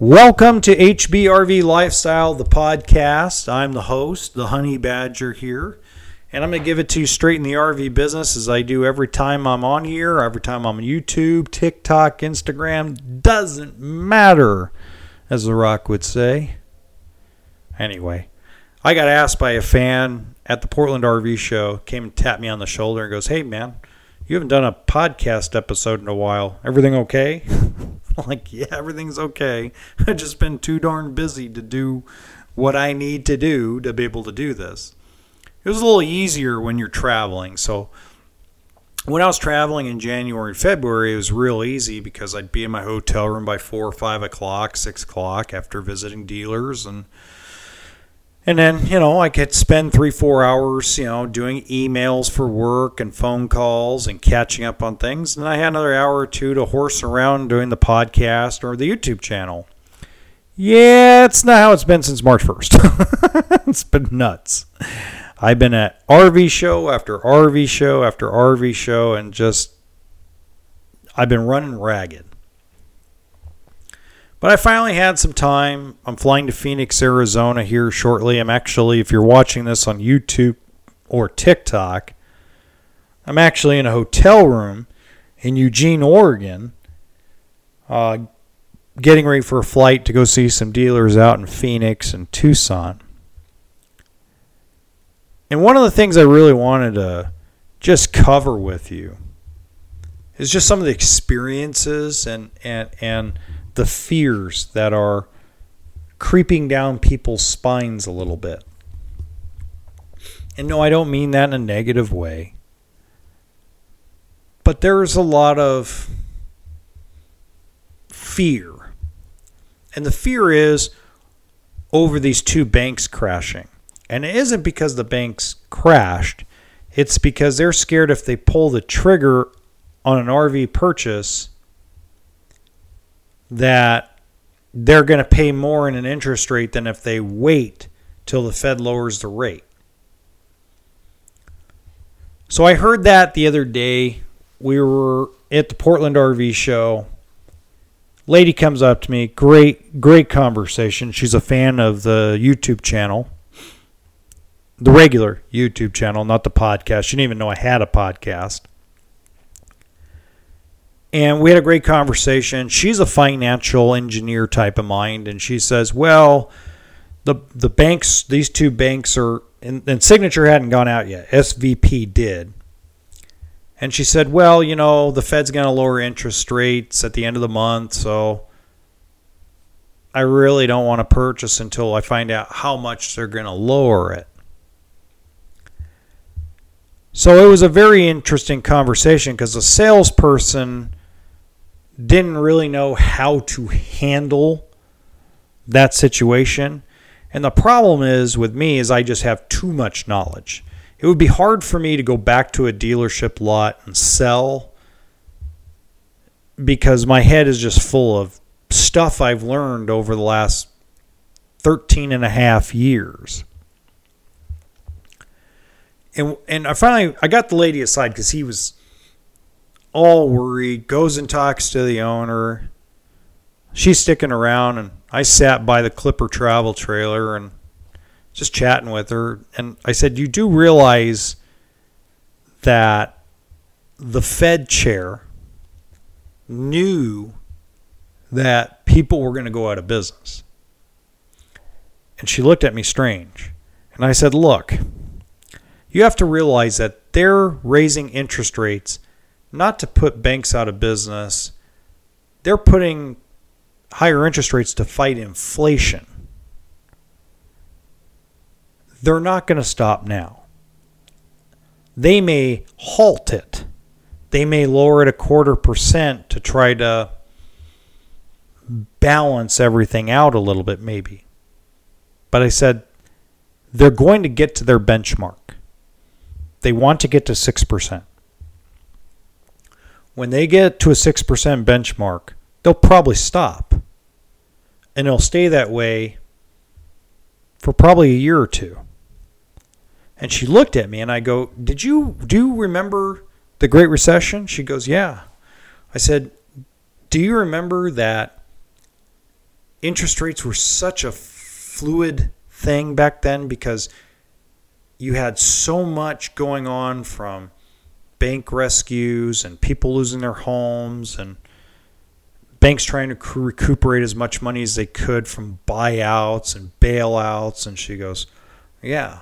Welcome to HBRV Lifestyle, the podcast. I'm the host, the Honey Badger here, and I'm going to give it to you straight in the RV business as I do every time I'm on here, every time I'm on YouTube, TikTok, Instagram. Doesn't matter, as The Rock would say. Anyway, I got asked by a fan at the Portland RV show, came and tapped me on the shoulder and goes, Hey, man, you haven't done a podcast episode in a while. Everything okay? Like, yeah, everything's okay. I've just been too darn busy to do what I need to do to be able to do this. It was a little easier when you're traveling. So when I was traveling in January and February, it was real easy because I'd be in my hotel room by four or five o'clock, six o'clock after visiting dealers and and then, you know, I could spend three, four hours, you know, doing emails for work and phone calls and catching up on things. And I had another hour or two to horse around doing the podcast or the YouTube channel. Yeah, it's not how it's been since March 1st. it's been nuts. I've been at RV show after RV show after RV show and just, I've been running ragged. But I finally had some time. I'm flying to Phoenix, Arizona here shortly. I'm actually, if you're watching this on YouTube or TikTok, I'm actually in a hotel room in Eugene, Oregon, uh, getting ready for a flight to go see some dealers out in Phoenix and Tucson. And one of the things I really wanted to just cover with you is just some of the experiences and and and the fears that are creeping down people's spines a little bit. And no, I don't mean that in a negative way. But there's a lot of fear. And the fear is over these two banks crashing. And it isn't because the banks crashed, it's because they're scared if they pull the trigger on an RV purchase that they're going to pay more in an interest rate than if they wait till the Fed lowers the rate. So I heard that the other day. We were at the Portland RV show. Lady comes up to me, great, great conversation. She's a fan of the YouTube channel, the regular YouTube channel, not the podcast. She didn't even know I had a podcast and we had a great conversation. She's a financial engineer type of mind, and she says, "Well, the the banks, these two banks are, and, and Signature hadn't gone out yet. SVP did." And she said, "Well, you know, the Fed's going to lower interest rates at the end of the month, so I really don't want to purchase until I find out how much they're going to lower it." So it was a very interesting conversation because the salesperson didn't really know how to handle that situation. And the problem is with me is I just have too much knowledge. It would be hard for me to go back to a dealership lot and sell because my head is just full of stuff I've learned over the last 13 and a half years. And and I finally I got the lady aside because he was all worried, goes and talks to the owner. She's sticking around, and I sat by the Clipper travel trailer and just chatting with her. And I said, You do realize that the Fed chair knew that people were going to go out of business. And she looked at me strange. And I said, Look, you have to realize that they're raising interest rates not to put banks out of business. They're putting higher interest rates to fight inflation. They're not going to stop now. They may halt it. They may lower it a quarter percent to try to balance everything out a little bit, maybe. But I said they're going to get to their benchmark. They want to get to 6% when they get to a 6% benchmark, they'll probably stop. And it'll stay that way for probably a year or two. And she looked at me and I go, Did you do you remember the Great Recession? She goes, Yeah. I said, Do you remember that interest rates were such a fluid thing back then because you had so much going on from bank rescues and people losing their homes and banks trying to recuperate as much money as they could from buyouts and bailouts. And she goes, Yeah.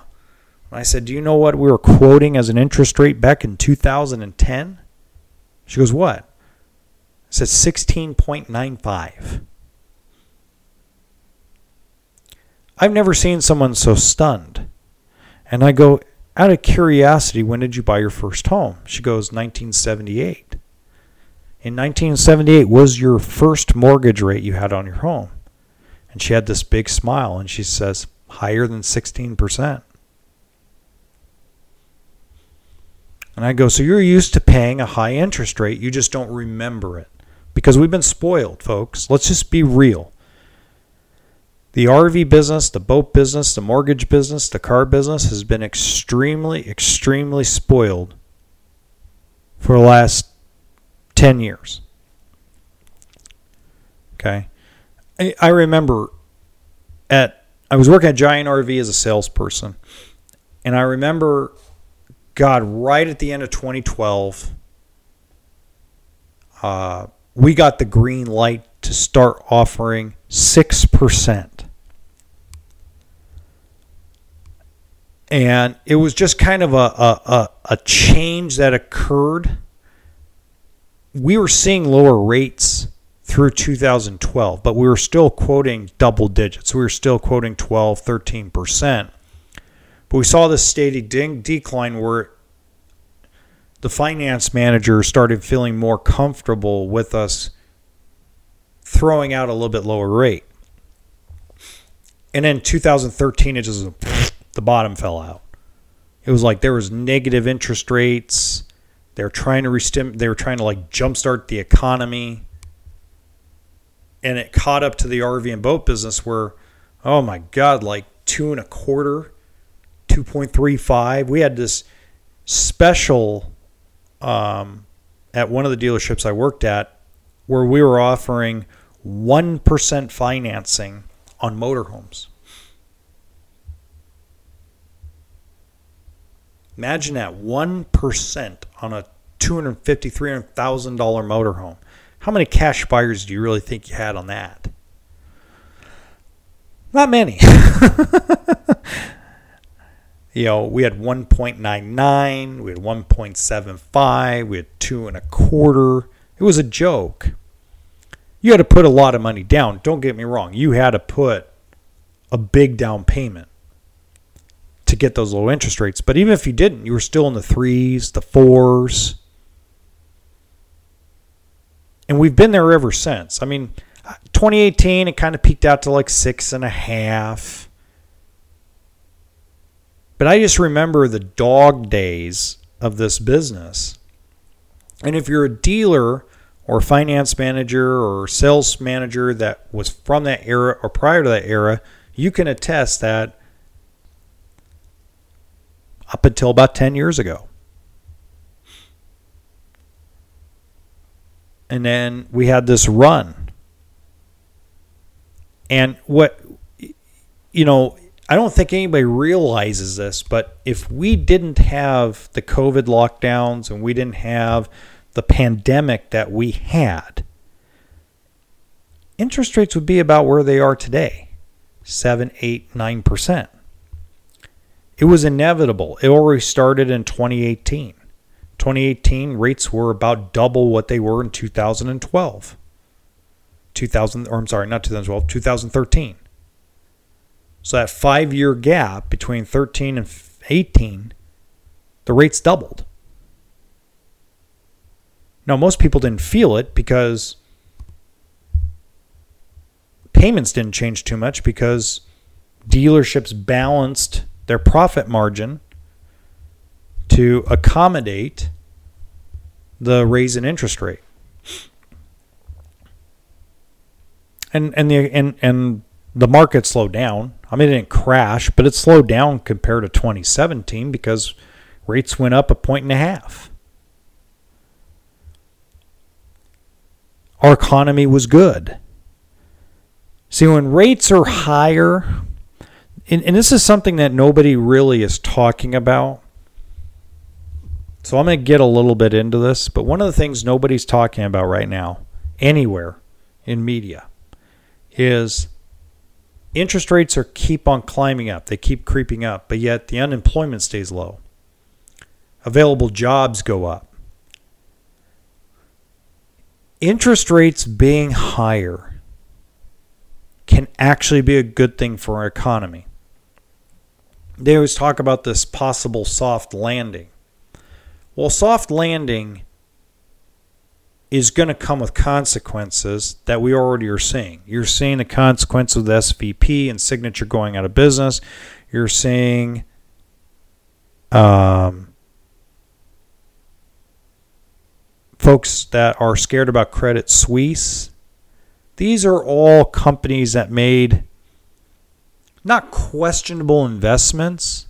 And I said, Do you know what we were quoting as an interest rate back in 2010? She goes, What? I said 16.95. I've never seen someone so stunned. And I go, out of curiosity, when did you buy your first home? She goes, 1978. In 1978, was your first mortgage rate you had on your home? And she had this big smile and she says, higher than 16%. And I go, so you're used to paying a high interest rate, you just don't remember it. Because we've been spoiled, folks. Let's just be real. The RV business, the boat business, the mortgage business, the car business has been extremely, extremely spoiled for the last 10 years. Okay. I, remember at, I was working at Giant RV as a salesperson. And I remember, God, right at the end of 2012, uh, we got the green light to start offering 6%. And it was just kind of a, a, a, change that occurred. We were seeing lower rates through 2012, but we were still quoting double digits. We were still quoting 12, 13%. But we saw this steady de- decline where the finance manager started feeling more comfortable with us throwing out a little bit lower rate. And then 2013, it just the bottom fell out. It was like there was negative interest rates. They were trying to restim- they were trying to like jumpstart the economy. And it caught up to the RV and boat business where, oh my God, like two and a quarter, 2.35. We had this special um, at one of the dealerships I worked at where we were offering 1% financing on motorhomes. Imagine that 1% on a $250,000, $300,000 motorhome. How many cash buyers do you really think you had on that? Not many. you know, we had 1.99, we had 1.75, we had two and a quarter. It was a joke. You had to put a lot of money down. Don't get me wrong. You had to put a big down payment to get those low interest rates. But even if you didn't, you were still in the threes, the fours. And we've been there ever since. I mean, 2018, it kind of peaked out to like six and a half. But I just remember the dog days of this business. And if you're a dealer or finance manager or sales manager that was from that era or prior to that era, you can attest that up until about 10 years ago. And then we had this run. And what, you know, I don't think anybody realizes this, but if we didn't have the COVID lockdowns and we didn't have the pandemic that we had, interest rates would be about where they are today 7, 8, 9%. It was inevitable. It already started in 2018. 2018 rates were about double what they were in 2012. 2000 or I'm sorry, not 2012, 2013. So that 5-year gap between 13 and 18, the rates doubled. Now most people didn't feel it because payments didn't change too much because dealerships balanced their profit margin to accommodate the raise in interest rate. And and the and and the market slowed down. I mean, it didn't crash, but it slowed down compared to 2017 because rates went up a point and a half. Our economy was good. See, when rates are higher, and, and this is something that nobody really is talking about. So I'm going to get a little bit into this, but one of the things nobody's talking about right now, anywhere in media, is interest rates are keep on climbing up. They keep creeping up, but yet the unemployment stays low. Available jobs go up. Interest rates being higher can actually be a good thing for our economy. They always talk about this possible soft landing. Well, soft landing is going to come with consequences that we already are seeing. You're seeing the consequence of the SVB and Signature going out of business. You're seeing um, folks that are scared about Credit Suisse. These are all companies that made not questionable investments,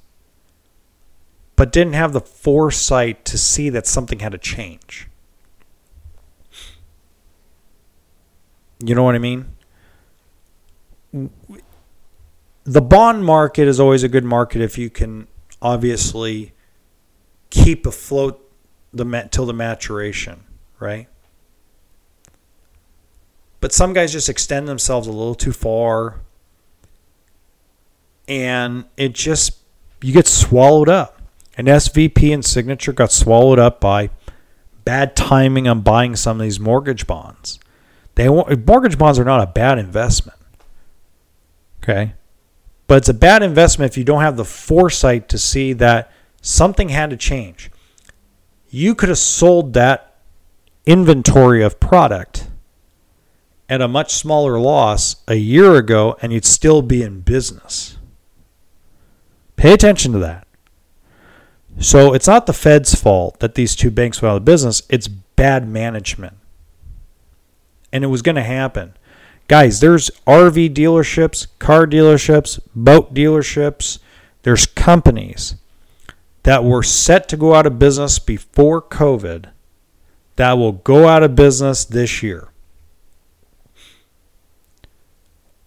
but didn't have the foresight to see that something had to change. You know what I mean? The bond market is always a good market if you can obviously keep afloat the till the maturation, right? But some guys just extend themselves a little too far and it just you get swallowed up. And SVB and Signature got swallowed up by bad timing on buying some of these mortgage bonds. They mortgage bonds are not a bad investment. Okay? But it's a bad investment if you don't have the foresight to see that something had to change. You could have sold that inventory of product at a much smaller loss a year ago and you'd still be in business. Pay attention to that. So it's not the Fed's fault that these two banks went out of business, it's bad management and it was going to happen. Guys, there's RV dealerships, car dealerships, boat dealerships, there's companies that were set to go out of business before COVID that will go out of business this year.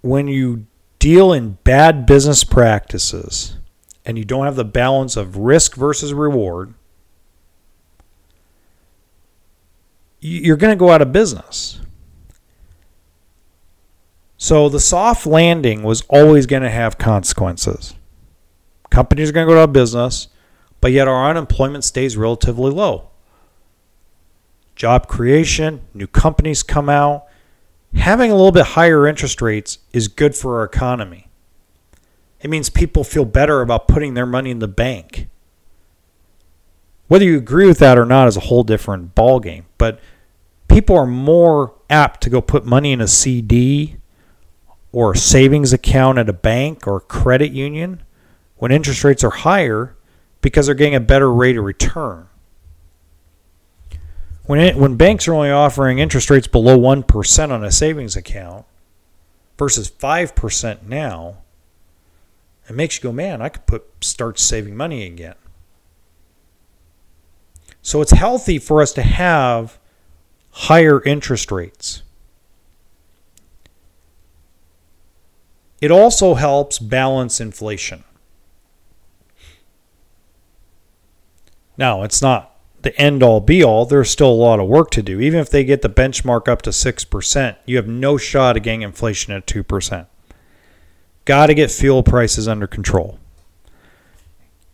When you deal in bad business practices and you don't have the balance of risk versus reward, you're going to go out of business. So the soft landing was always going to have consequences. Companies are going to go out of business, but yet our unemployment stays relatively low. Job creation, new companies come out. Having a little bit higher interest rates is good for our economy. It means people feel better about putting their money in the bank. Whether you agree with that or not is a whole different ballgame, but people are more apt to go put money in a CD or a savings account at a bank or a credit union when interest rates are higher because they're getting a better rate of return. When, it, when banks are only offering interest rates below 1% on a savings account versus 5% now, it makes you go, man, I could put start saving money again. So it's healthy for us to have higher interest rates. It also helps balance inflation. Now, it's not the end all be all. There's still a lot of work to do. Even if they get the benchmark up to 6%, you have no shot of getting inflation at 2%. Got to get fuel prices under control.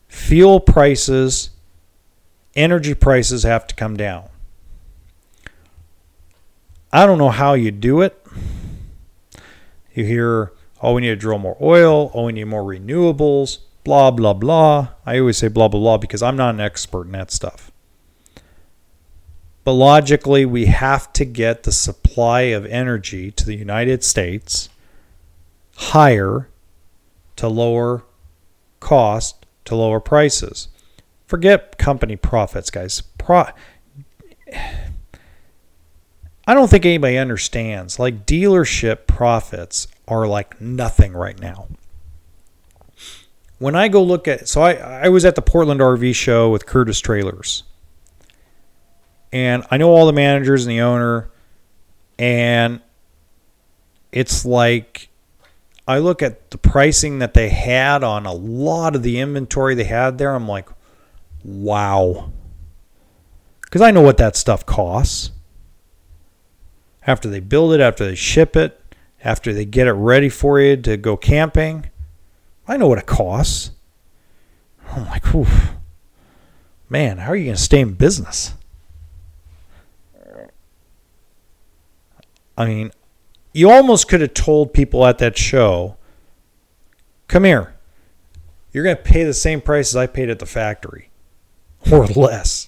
Fuel prices, energy prices have to come down. I don't know how you do it. You hear Oh, we need to drill more oil. Oh, we need more renewables. Blah, blah, blah. I always say blah, blah, blah because I'm not an expert in that stuff. But logically, we have to get the supply of energy to the United States higher to lower cost, to lower prices. Forget company profits, guys. Pro- I don't think anybody understands. Like dealership profits are like nothing right now. When I go look at, so I, I was at the Portland RV show with Curtis Trailers. And I know all the managers and the owner. And it's like I look at the pricing that they had on a lot of the inventory they had there. I'm like, wow. Because I know what that stuff costs. After they build it, after they ship it, after they get it ready for you to go camping, I know what it costs. I'm like, man, how are you going to stay in business? I mean, you almost could have told people at that show, come here. You're going to pay the same price as I paid at the factory or less.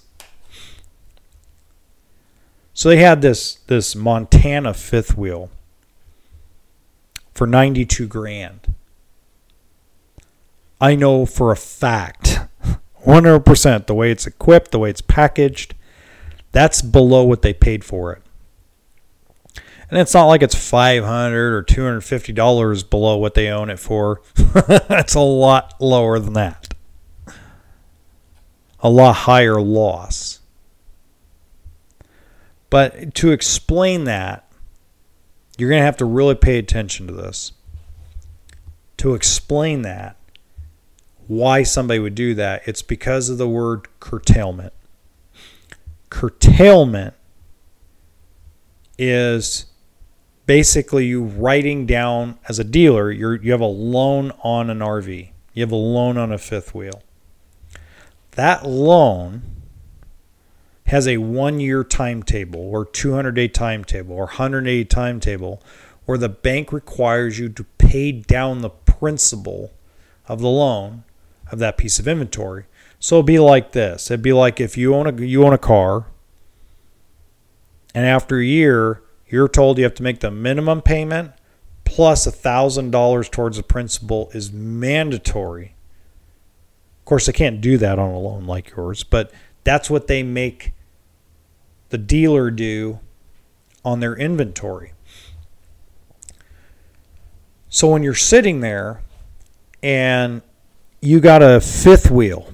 So they had this this Montana fifth wheel for 92 grand. I know for a fact, 100%, the way it's equipped, the way it's packaged, that's below what they paid for it. And it's not like it's 500 or $250 below what they own it for. That's a lot lower than that. A lot higher loss. But to explain that, you're going to have to really pay attention to this. To explain that, why somebody would do that, it's because of the word curtailment. Curtailment is basically you writing down as a dealer, you're, you have a loan on an RV. You have a loan on a fifth wheel. That loan has a one year timetable or 200 day timetable or 180 timetable where the bank requires you to pay down the principal of the loan of that piece of inventory. So it'd be like this. It'd be like if you own a you own a car and after a year you're told you have to make the minimum payment plus a thousand dollars towards the principal is mandatory. Of course, they can't do that on a loan like yours, but that's what they make the dealer do on their inventory. So when you're sitting there and you got a fifth wheel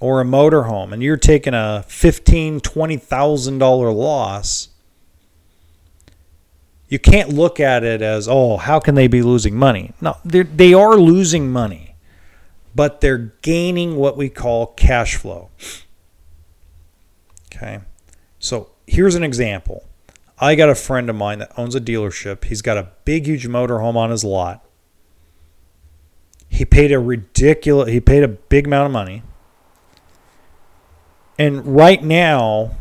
or a motorhome and you're taking a fifteen, twenty thousand dollar loss, you can't look at it as, oh, how can they be losing money? No, they are losing money, but they're gaining what we call cash flow. Okay. So here's an example. I got a friend of mine that owns a dealership. He's got a big, huge motorhome on his lot. He paid a ridiculous, he paid a big amount of money. And right now,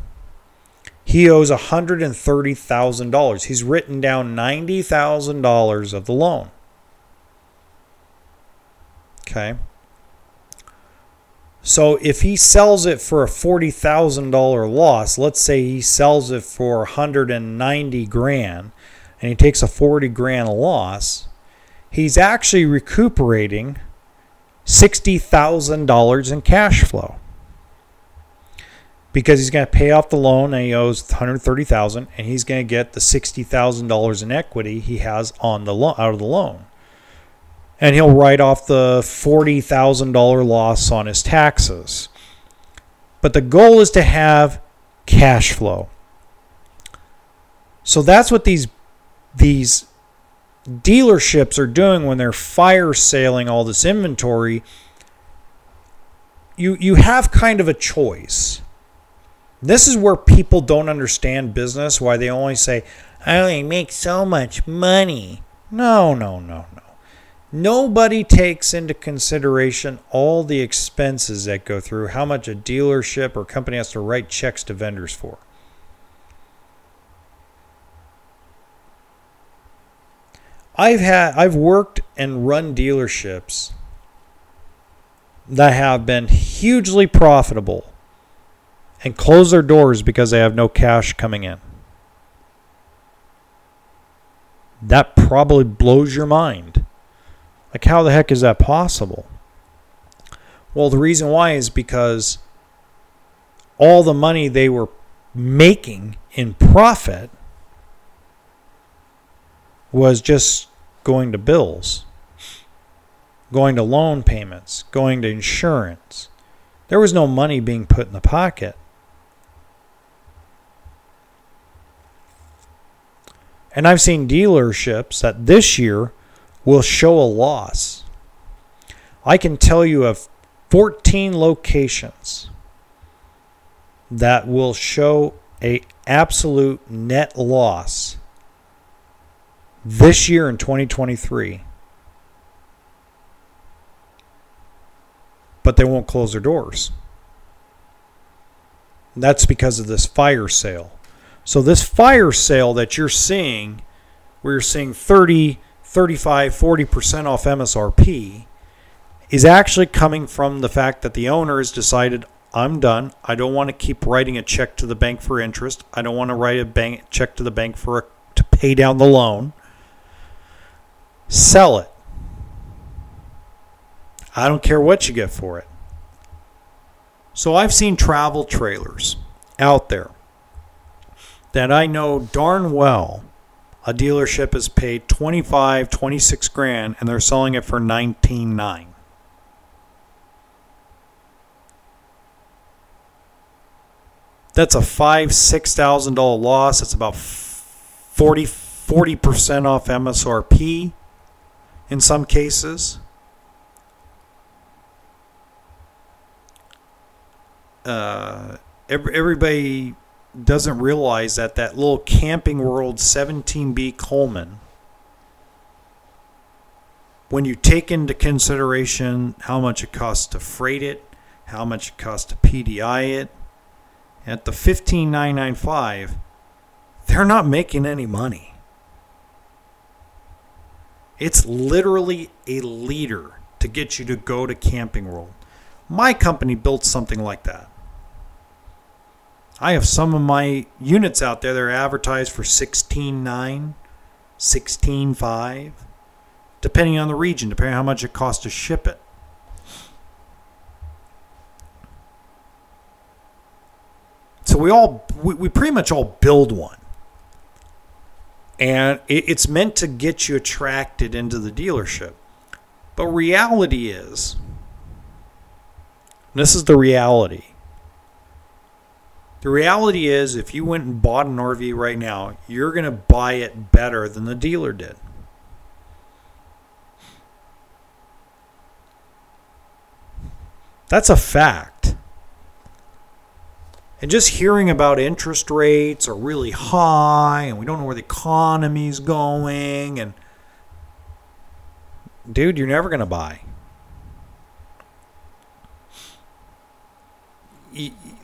he owes $130,000. He's written down $90,000 of the loan. Okay. So if he sells it for a $40,000 loss, let's say he sells it for 190 grand and he takes a 40 grand loss, he's actually recuperating $60,000 in cash flow because he's going to pay off the loan and he owes 130,000 and he's going to get the $60,000 in equity he has on the loan out of the loan. And he'll write off the $40,000 loss on his taxes. But the goal is to have cash flow. So that's what these these dealerships are doing when they're fire sailing all this inventory. You you have kind of a choice this is where people don't understand business, why they only say, I only make so much money. No, no, no, no. Nobody takes into consideration all the expenses that go through, how much a dealership or company has to write checks to vendors for. I've had I've worked and run dealerships that have been hugely profitable and close their doors because they have no cash coming in. That probably blows your mind. Like, how the heck is that possible? Well, the reason why is because all the money they were making in profit was just going to bills, going to loan payments, going to insurance. There was no money being put in the pocket. And I've seen dealerships that this year will show a loss. I can tell you of 14 locations that will show a absolute net loss this year in 2023. But they won't close their doors. That's because of this fire sale. So this fire sale that you're seeing, where you're seeing 30, 35, 40% off MSRP, is actually coming from the fact that the owner has decided, I'm done. I don't want to keep writing a check to the bank for interest. I don't want to write a bank check to the bank for a, to pay down the loan. Sell it. I don't care what you get for it. So I've seen travel trailers out there that I know darn well a dealership has paid 25, 26 grand and they're selling it for 19.9. That's a five, six thousand dollar loss. It's about 40 percent off MSRP in some cases. Uh, everybody doesn't realize that that little Camping World 17B Coleman, when you take into consideration how much it costs to freight it, how much it costs to PDI it, at the 15995, they're not making any money. It's literally a leader to get you to go to Camping World. My company built something like that. I have some of my units out there that are advertised for 16.9, 16.5, depending on the region, depending on how much it costs to ship it. So we all we, we pretty much all build one. And it, it's meant to get you attracted into the dealership. But reality is this is the reality the reality is, if you went and bought an RV right now, you're going to buy it better than the dealer did. That's a fact. And just hearing about interest rates are really high and we don't know where the economy's going and dude, you're never going to buy.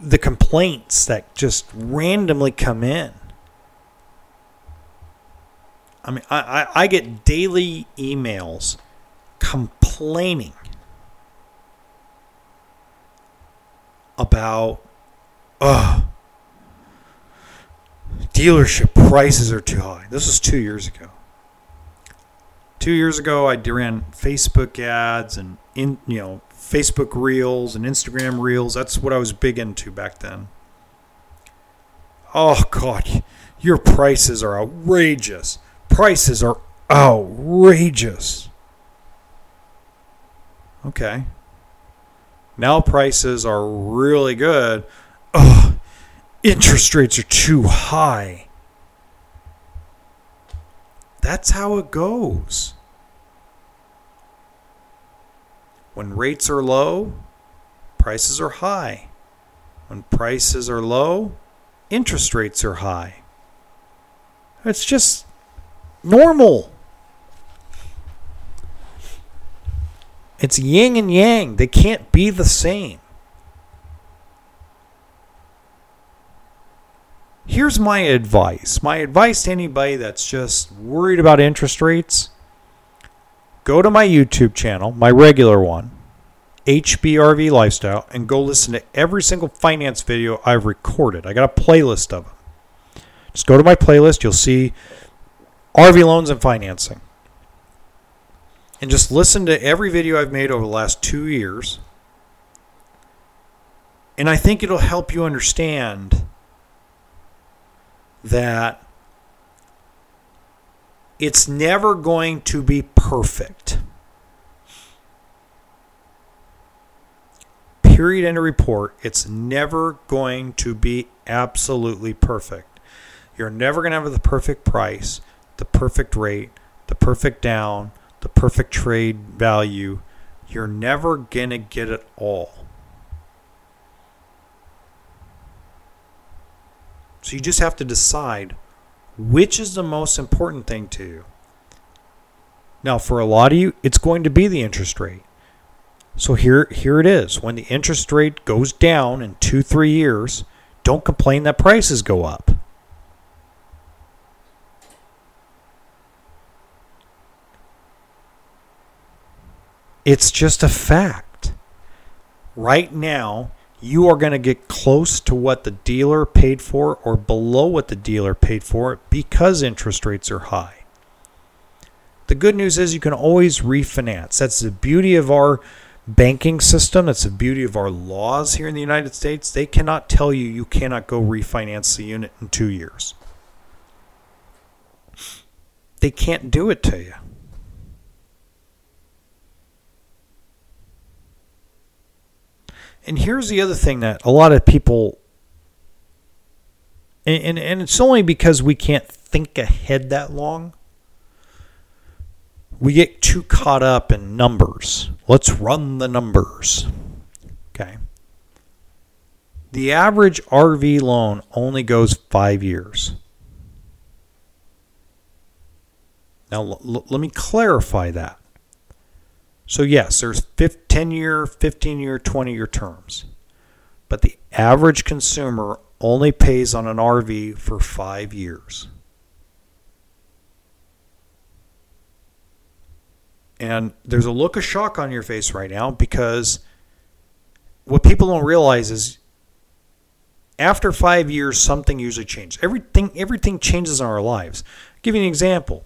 The complaints that just randomly come in. I mean, I, I, I get daily emails complaining about, uh, dealership prices are too high. This was two years ago. Two years ago, I ran Facebook ads and in you know Facebook Reels and Instagram Reels. That's what I was big into back then. Oh, God. Your prices are outrageous. Prices are outrageous. Okay. Now prices are really good. Ugh, interest rates are too high. That's how it goes. When rates are low, prices are high. When prices are low, interest rates are high. It's just normal. It's yin and yang. They can't be the same. Here's my advice. My advice to anybody that's just worried about interest rates go to my YouTube channel, my regular one, HBRV Lifestyle, and go listen to every single finance video I've recorded. I got a playlist of them. Just go to my playlist, you'll see RV loans and financing. And just listen to every video I've made over the last two years. And I think it'll help you understand that it's never going to be perfect. Period end of report. It's never going to be absolutely perfect. You're never going to have the perfect price, the perfect rate, the perfect down, the perfect trade value, you're never going to get it all. So you just have to decide which is the most important thing to you. Now, for a lot of you, it's going to be the interest rate. So here, here it is. When the interest rate goes down in two, three years, don't complain that prices go up. It's just a fact. Right now, you are going to get close to what the dealer paid for or below what the dealer paid for because interest rates are high. The good news is you can always refinance. That's the beauty of our banking system. That's the beauty of our laws here in the United States. They cannot tell you you cannot go refinance the unit in two years. They can't do it to you. And here's the other thing that a lot of people, and, and, and it's only because we can't think ahead that long. We get too caught up in numbers. Let's run the numbers. Okay. The average RV loan only goes five years. Now, l- let me clarify that. So, yes, there's 10 year, 15 year, 20 year terms. But the average consumer only pays on an RV for five years. And there's a look of shock on your face right now because what people don't realize is after five years, something usually changes. Everything, everything changes in our lives. I'll give you an example.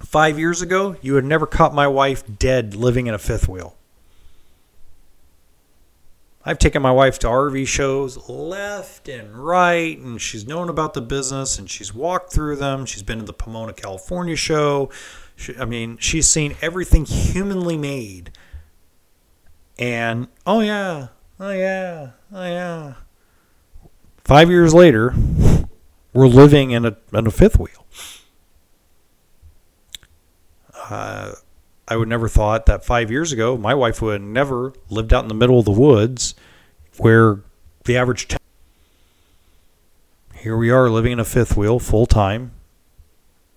Five years ago, you had never caught my wife dead living in a fifth wheel. I've taken my wife to RV shows left and right, and she's known about the business and she's walked through them. She's been to the Pomona, California show. She, I mean, she's seen everything humanly made. And, oh yeah, oh yeah, oh yeah. Five years later, we're living in a, in a fifth wheel. Uh, I would never thought that five years ago my wife would have never lived out in the middle of the woods where the average. T- Here we are living in a fifth wheel full time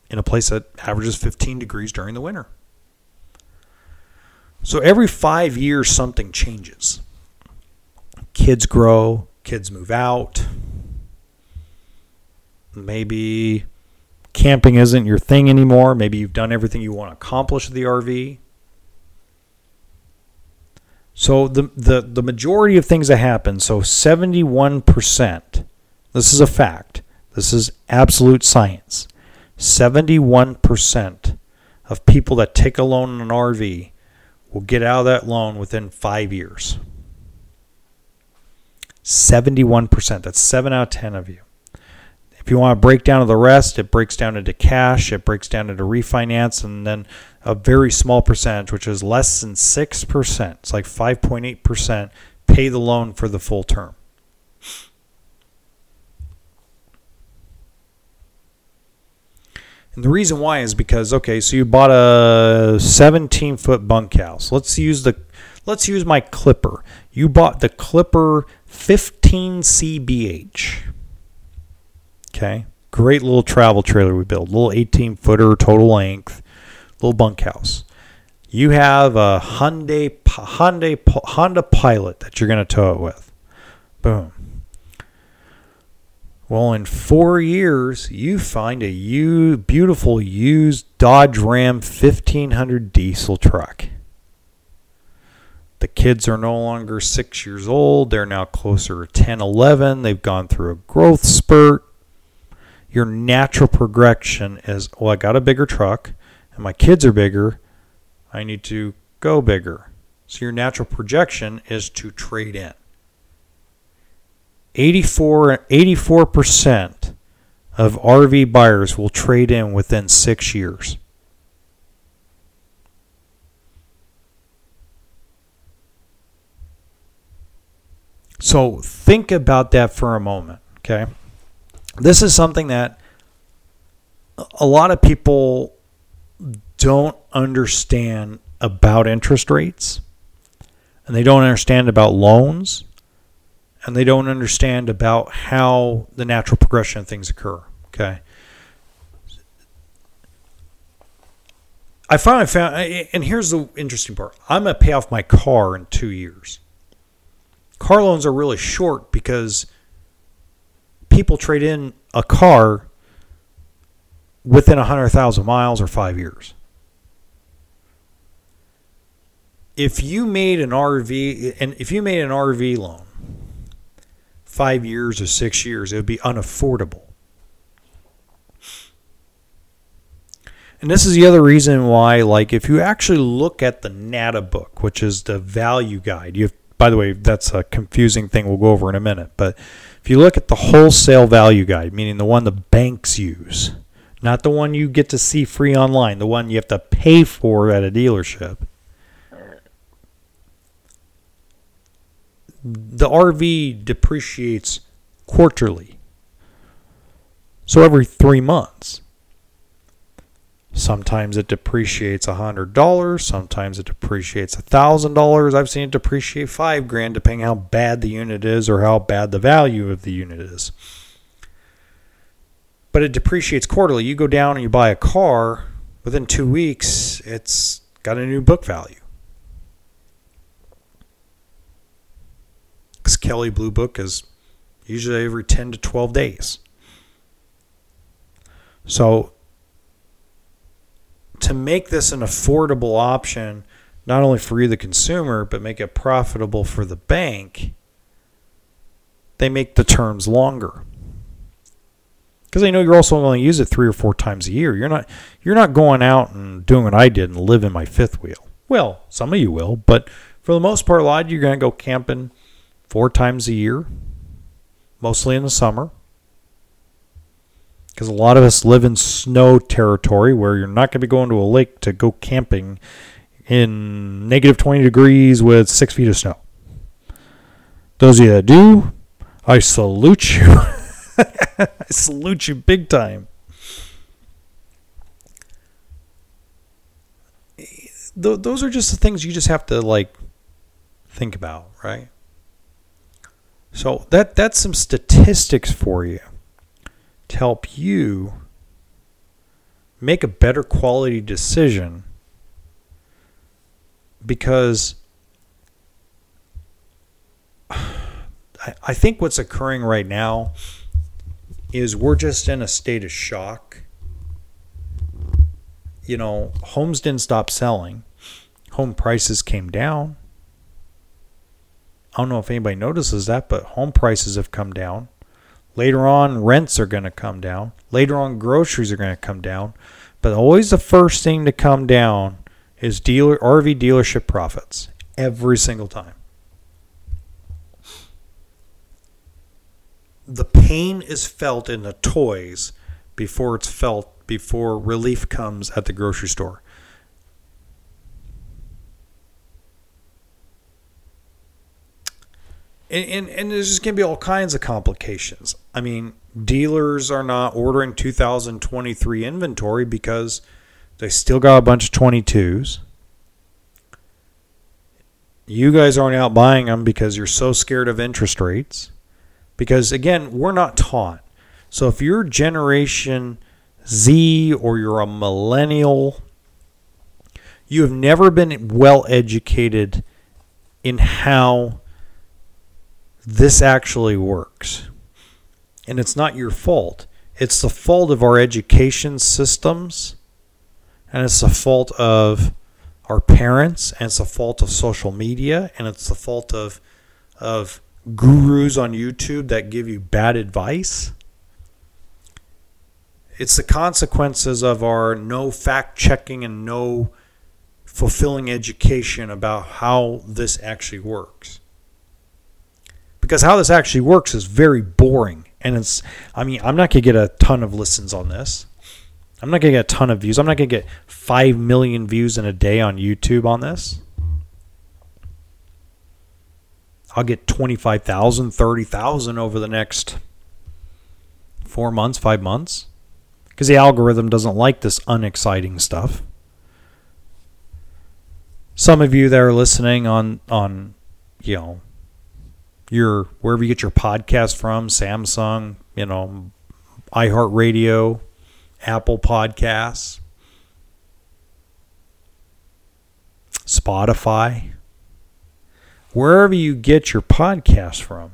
in a place that averages 15 degrees during the winter. So every five years, something changes. Kids grow, kids move out. Maybe camping isn't your thing anymore. Maybe you've done everything you want to accomplish with the RV. So the, the, the majority of things that happen, so 71%, this is a fact, this is absolute science. 71% of people that take a loan on an RV will get out of that loan within five years. 71%. That's 7 out of 10 of you. If you want to break down to the rest, it breaks down into cash, it breaks down into refinance, and then a very small percentage, which is less than 6%, it's like 5.8%, pay the loan for the full term. And the reason why is because okay, so you bought a 17 foot bunkhouse. Let's use the let's use my Clipper. You bought the Clipper 15 CBH. Okay. Great little travel trailer we built. Little 18 footer total length, little bunkhouse. You have a Hyundai Hyundai Honda Pilot that you're going to tow it with. Boom. Well, in four years, you find a beautiful used Dodge Ram 1500 diesel truck. The kids are no longer six years old. They're now closer to 10, 11. They've gone through a growth spurt your natural progression is well, I got a bigger truck and my kids are bigger. I need to go bigger. So your natural projection is to trade in. 84, 84% of RV buyers will trade in within six years. So think about that for a moment, okay? This is something that a lot of people don't understand about interest rates and they don't understand about loans and they don't understand about how the natural progression of things occur. Okay. I finally found, and here's the interesting part I'm going to pay off my car in two years. Car loans are really short because people trade in a car within 100,000 miles or five years. If you made an RV, and if you made an RV loan five years or six years, it would be unaffordable. And this is the other reason why, like, if you actually look at the NADA book, which is the value guide, you have, by the way, that's a confusing thing we'll go over in a minute. But if you look at the wholesale value guide, meaning the one the banks use, not the one you get to see free online, the one you have to pay for at a dealership, the RV depreciates quarterly. So every three months. Sometimes it depreciates a hundred dollars. Sometimes it depreciates a thousand dollars. I've seen it depreciate five grand, depending how bad the unit is or how bad the value of the unit is. But it depreciates quarterly. You go down and you buy a car. Within two weeks, it's got a new book value. Because Kelley Blue Book is usually every 10 to 12 days. So to make this an affordable option, not only for you, the consumer, but make it profitable for the bank, they make the terms longer. Because they know you're also going to use it three or four times a year. You're not you're not going out and doing what I did and live in my fifth wheel. Well, some of you will, but for the most part, a lot of you are going to go camping four times a year, mostly in the summer because a lot of us live in snow territory where you're not going to be going to a lake to go camping in negative 20 degrees with six feet of snow. Those of you that do, I salute you. I salute you big time. Those are just the things you just have to like think about, right? So that that's some statistics for you to help you make a better quality decision because I think what's occurring right now is we're just in a state of shock. You know, homes didn't stop selling, home prices came down. I don't know if anybody notices that, but home prices have come down. Later on, rents are going to come down. Later on, groceries are going to come down. But always the first thing to come down is dealer RV dealership profits every single time. The pain is felt in the toys before it's felt before relief comes at the grocery store. And, and, and there's just going to be all kinds of complications. I mean, dealers are not ordering 2023 inventory because they still got a bunch of 22s. You guys aren't out buying them because you're so scared of interest rates. Because again, we're not taught. So if you're Generation Z or you're a millennial, you have never been well educated in how this actually works. And it's not your fault. It's the fault of our education systems, and it's the fault of our parents, and it's the fault of social media, and it's the fault of of gurus on YouTube that give you bad advice. It's the consequences of our no fact checking and no fulfilling education about how this actually works because how this actually works is very boring. And it's, I mean, I'm not going to get a ton of listens on this. I'm not going to get a ton of views. I'm not going to get 5 million views in a day on YouTube on this. I'll get 25,000, 30,000 over the next four months, five months. Because the algorithm doesn't like this unexciting stuff. some of you that are listening on on you know your wherever you get your podcast from, Samsung, you know, iHeartRadio, Apple Podcasts, Spotify, wherever you get your podcast from.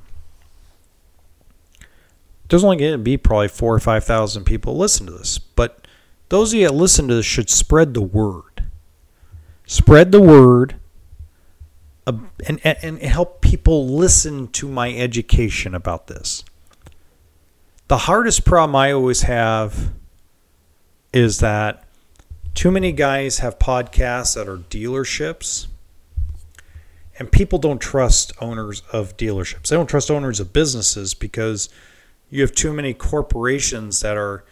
There's only going to be probably four or five thousand people listen to this, but those of you that listen to this should spread the word. Spread the word and, and, help people listen to my education about this. The hardest problem I always have is that too many guys have podcasts that are dealerships, and people don't trust owners of dealerships. They don't trust owners of businesses because you have too many corporations that are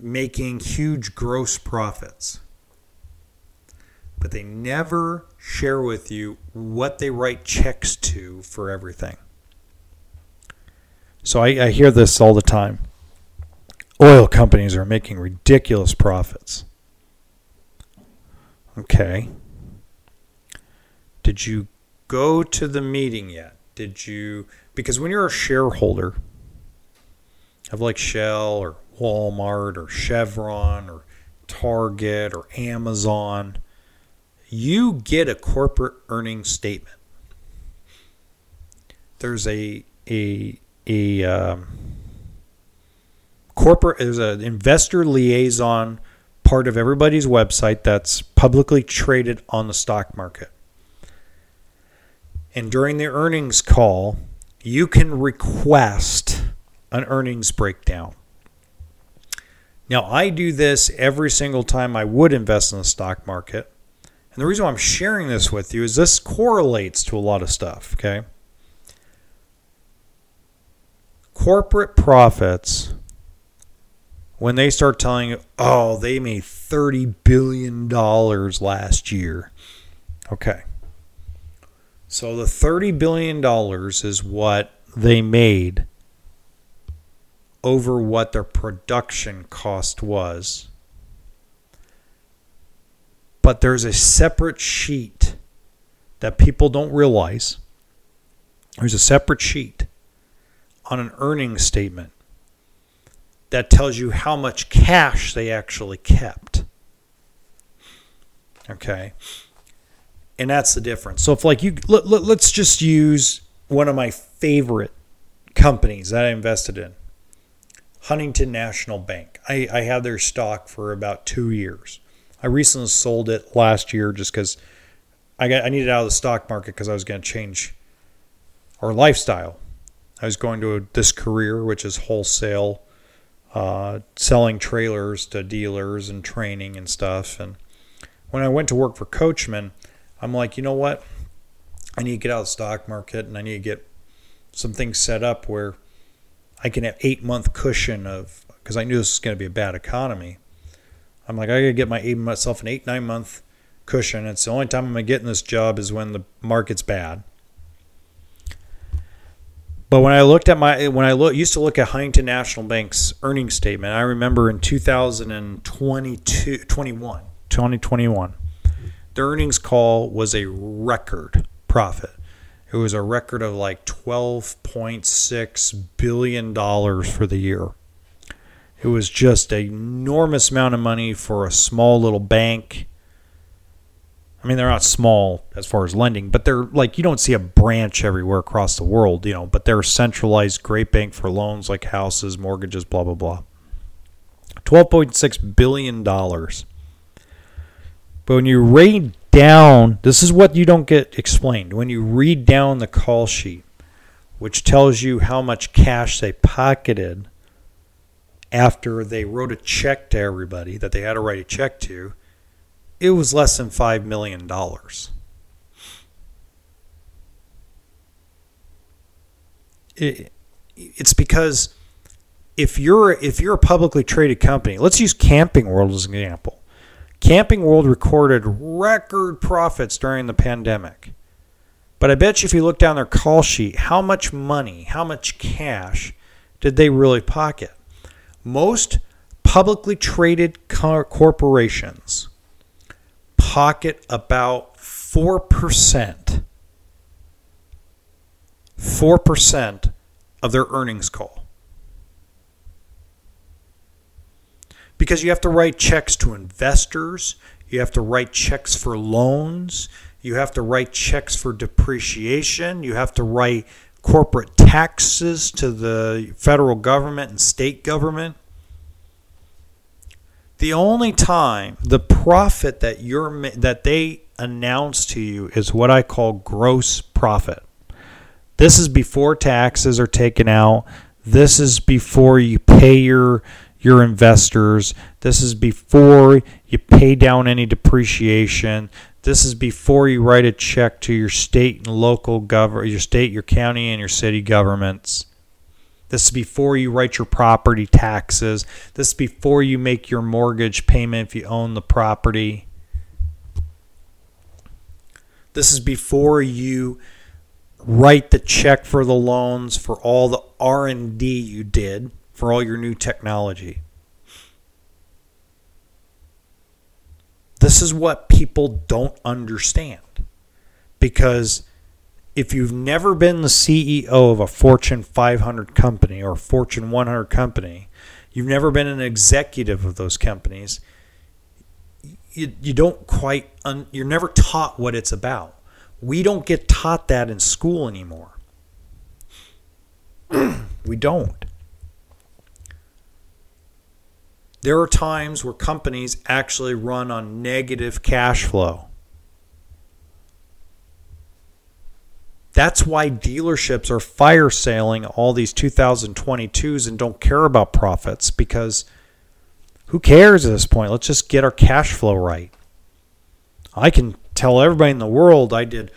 making huge gross profits but they never share with you what they write checks to for everything. So I, I, hear this all the time. Oil companies are making ridiculous profits. Okay. Did you go to the meeting yet? Did you because when you're a shareholder of like Shell or Walmart or Chevron or Target or Amazon, you get a corporate earnings statement. There's a a a um, corporate there's an investor liaison part of everybody's website that's publicly traded on the stock market. And during the earnings call, you can request an earnings breakdown. Now, I do this every single time I would invest in the stock market. And the reason why I'm sharing this with you is this correlates to a lot of stuff, okay? Corporate profits, when they start telling you, oh, they made $30 billion last year. Okay. So the $30 billion is what they made over what their production cost was but there's a separate sheet that people don't realize. There's a separate sheet on an earnings statement that tells you how much cash they actually kept. Okay. And that's the difference. So if like you let, let, let's just use one of my favorite companies that I invested in. Huntington National Bank. I, I had their stock for about two years. I recently sold it last year just because I got I needed out of the stock market because I was going to change our lifestyle. I was going to this career, which is wholesale, uh, selling trailers to dealers and training and stuff. And when I went to work for Coachmen, I'm like, you know what? I need to get out of the stock market and I need to get some things set up where I can have eight month cushion of because I knew this was going to be a bad economy. I'm like, I gotta get my myself an eight nine month cushion. It's the only time I'm gonna get in this job is when the market's bad. But when I looked at my when I look, used to look at Huntington National Bank's earnings statement, I remember in 2022 21 2021 the earnings call was a record profit. It was a record of like 12.6 billion dollars for the year. It was just an enormous amount of money for a small little bank. I mean, they're not small as far as lending, but they're like you don't see a branch everywhere across the world, you know, but they're a centralized great bank for loans like houses, mortgages, blah, blah, blah. $12.6 billion. But when you read down, this is what you don't get explained. When you read down the call sheet, which tells you how much cash they pocketed after they wrote a check to everybody that they had to write a check to, it was less than $5 million. It, it's because if you're if you're a publicly traded company, let's use Camping World as an example. Camping World recorded record profits during the pandemic. But I bet you if you look down their call sheet, how much money, how much cash did they really pocket? Most publicly traded corporations pocket about 4%. 4% of their earnings call. Because you have to write checks to investors, you have to write checks for loans, you have to write checks for depreciation, you have to write corporate taxes to the federal government and state government. The only time the profit that you're that they announce to you is what I call gross profit. This is before taxes are taken out. This is before you pay your your investors. This is before you pay down any depreciation. This is before you write a check to your state and local government, your state, your county, and your city governments. This is before you write your property taxes. This is before you make your mortgage payment if you own the property. This is before you write the check for the loans for all the R&D you did for all your new technology. This is what people don't understand. Because if you've never been the CEO of a Fortune 500 company or Fortune 100 company, you've never been an executive of those companies, you, you don't quite, un, you're never taught what it's about. We don't get taught that in school anymore. we don't. There are times where companies actually run on negative cash flow. That's why dealerships are fire sailing all these 2022s and don't care about profits because who cares at this point? Let's just get our cash flow right. I can tell everybody in the world I did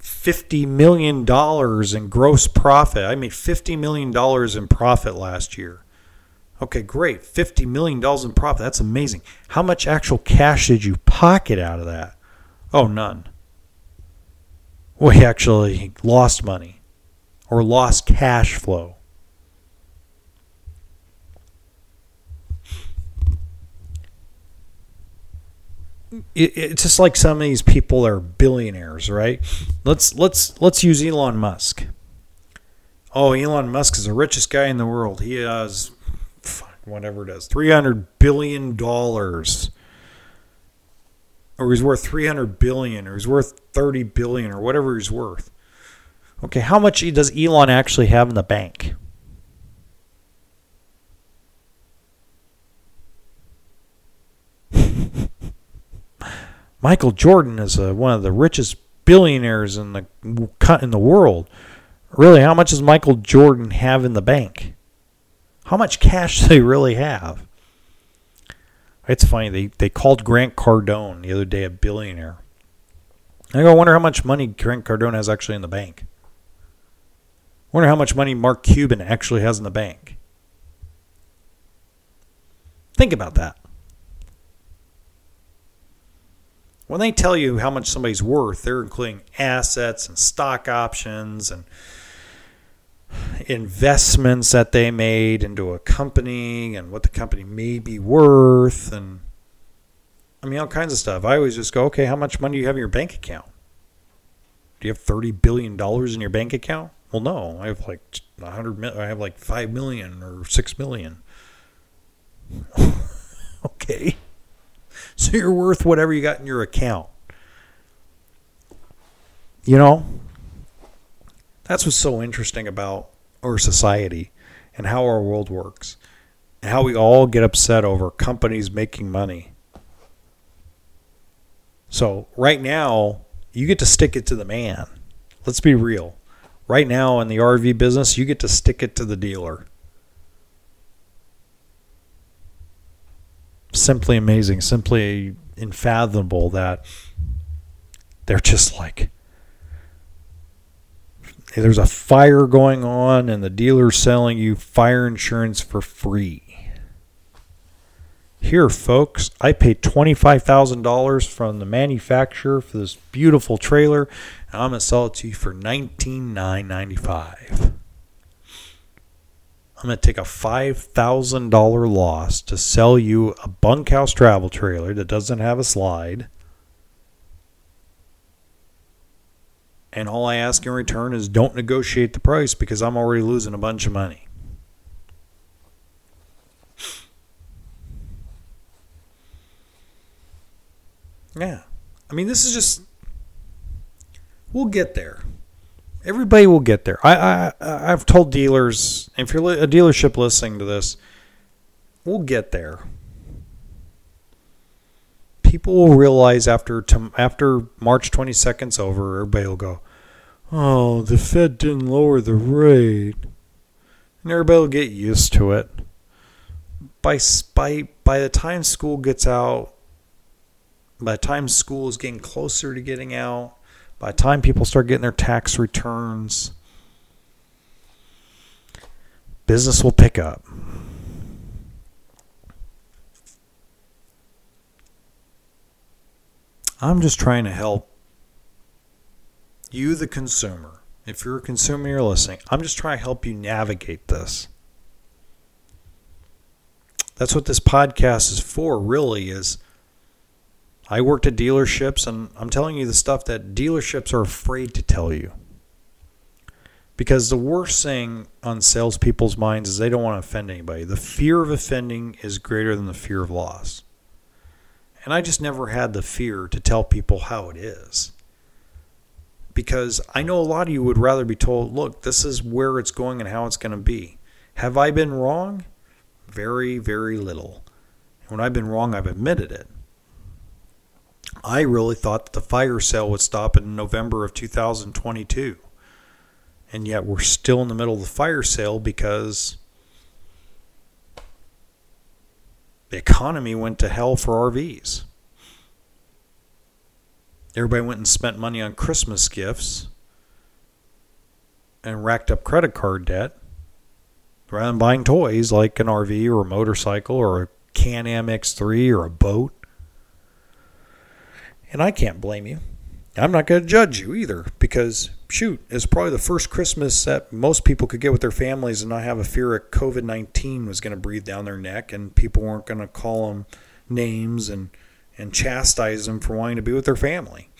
$50 million in gross profit. I made $50 million in profit last year. Okay, great. $50 million in profit. That's amazing. How much actual cash did you pocket out of that? Oh, none. We actually lost money or lost cash flow. it's just like some of these people are billionaires, right? Let's let's let's use Elon Musk. Oh, Elon Musk is the richest guy in the world. He has whatever it is, three hundred billion dollars, or he's worth three hundred billion, or he's worth thirty billion, or whatever he's worth. Okay, how much does Elon actually have in the bank? Michael Jordan is a, one of the richest billionaires in the in the world. Really, how much does Michael Jordan have in the bank? How much cash do they really have? It's funny. They they called Grant Cardone the other day a billionaire. I go, I wonder how much money Grant Cardone has actually in the bank. I wonder how much money Mark Cuban actually has in the bank. Think about that. When they tell you how much somebody's worth, they're including assets and stock options and investments that they made into a company and what the company may be worth and I mean all kinds of stuff. I always just go, okay, how much money do you have in your bank account? Do you have thirty billion dollars in your bank account? Well, no, I have like a hundred. I have like five million or six million. okay. So you're worth whatever you got in your account. You know, that's what's so interesting about our society and how our world works and how we all get upset over companies making money. So, right now, you get to stick it to the man. Let's be real. Right now, in the RV business, you get to stick it to the dealer. simply amazing, simply unfathomable that they're just like there's a fire going on and the dealer's selling you fire insurance for free. Here, folks, I paid $25,000 from the manufacturer for this beautiful trailer, and I'm going to sell it to you for 19,995. I'm going to take a $5,000 loss to sell you a bunkhouse travel trailer that doesn't have a slide And all I ask in return is don't negotiate the price because I'm already losing a bunch of money. Yeah. I mean, this is just. We'll get there. Everybody will get there. I, I I've told dealers, if you're a dealership listening to this, we'll get there. People will realize after after March 22nd's over, everybody will go, "Oh, the Fed didn't lower the rate," and everybody will get used to it. By by by the time school gets out, by the time school is getting closer to getting out, by the time people start getting their tax returns, business will pick up. I'm just trying to help you, the consumer. If you're a consumer, you're listening. I'm just trying to help you navigate this. That's what this podcast is for, really, is I worked at dealerships and I'm telling you the stuff that dealerships are afraid to tell you. Because the worst thing on salespeople's minds is they don't want to offend anybody. The fear of offending is greater than the fear of loss. And I just never had the fear to tell people how it is. Because I know a lot of you would rather be told, look, this is where it's going and how it's going to be. Have I been wrong? Very, very little. When I've been wrong, I've admitted it. I really thought that the fire sale would stop in November of 2022. And yet we're still in the middle of the fire sale because the economy went to hell for RVs. Everybody went and spent money on Christmas gifts and racked up credit card debt rather than buying toys like an RV or a motorcycle or a Can Am X3 or a boat. And I can't blame you. I'm not going to judge you either because, shoot, it's probably the first Christmas that most people could get with their families and not have a fear that COVID 19 was going to breathe down their neck and people weren't going to call them names and, and chastise them for wanting to be with their family.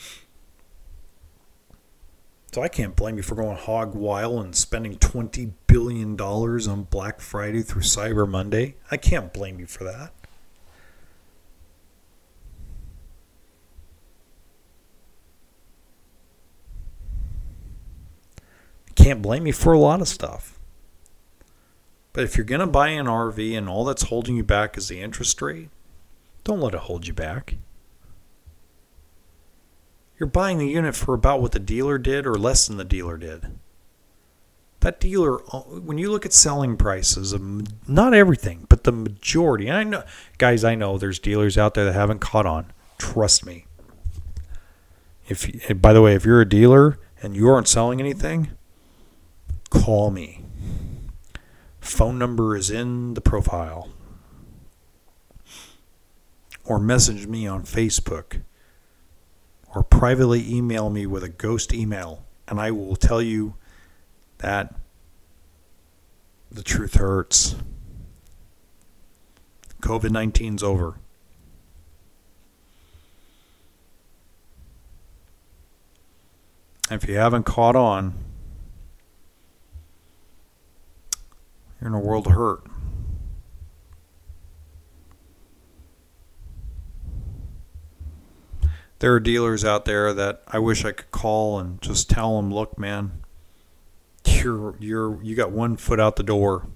So I can't blame you for going hog wild and spending $20 billion on Black Friday through Cyber Monday. I can't blame you for that. Can't blame you for a lot of stuff. But if you're going to buy an RV and all that's holding you back is the interest rate, don't let it hold you back. You're buying the unit for about what the dealer did or less than the dealer did. That dealer, uh, when you look at selling prices, not everything, but the majority, I know, guys, I know there's dealers out there that haven't caught on. Trust me. If, by the way, if you're a dealer and you aren't selling anything, call me. Phone number is in the profile. Or message me on Facebook. Or privately email me with a ghost email, and I will tell you that the truth hurts. COVID 19's over. If you haven't caught on, You're in a world of hurt. There are dealers out there that I wish I could call and just tell them, "Look, man, you're you're you got one foot out the door.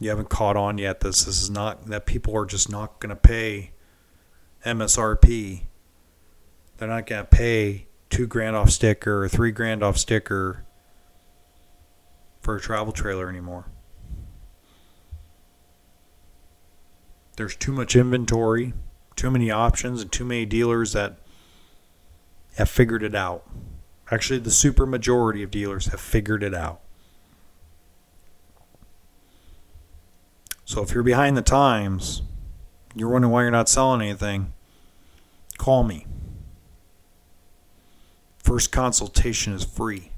You haven't caught on yet. This, this is not that people are just not going to pay MSRP. They're not going to pay two grand off sticker or three grand off sticker for a travel trailer anymore. There's too much inventory, too many options, and too many dealers that have figured it out. Actually, the super majority of dealers have figured it out. So if you're behind the times, you're wondering why you're not selling anything, call me. First consultation is free.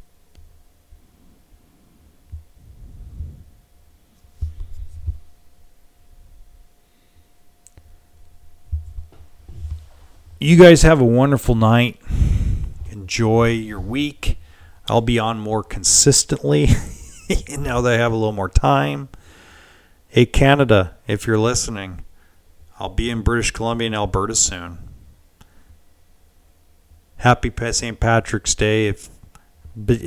You guys have a wonderful night. enjoy your week. I'll be on more consistently now that I have a little more time. Hey, Canada, if you're listening, I'll be in British Columbia and Alberta soon. Happy St. Patrick's Day. If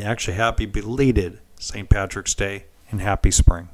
actually happy belated St. Patrick's Day and happy spring.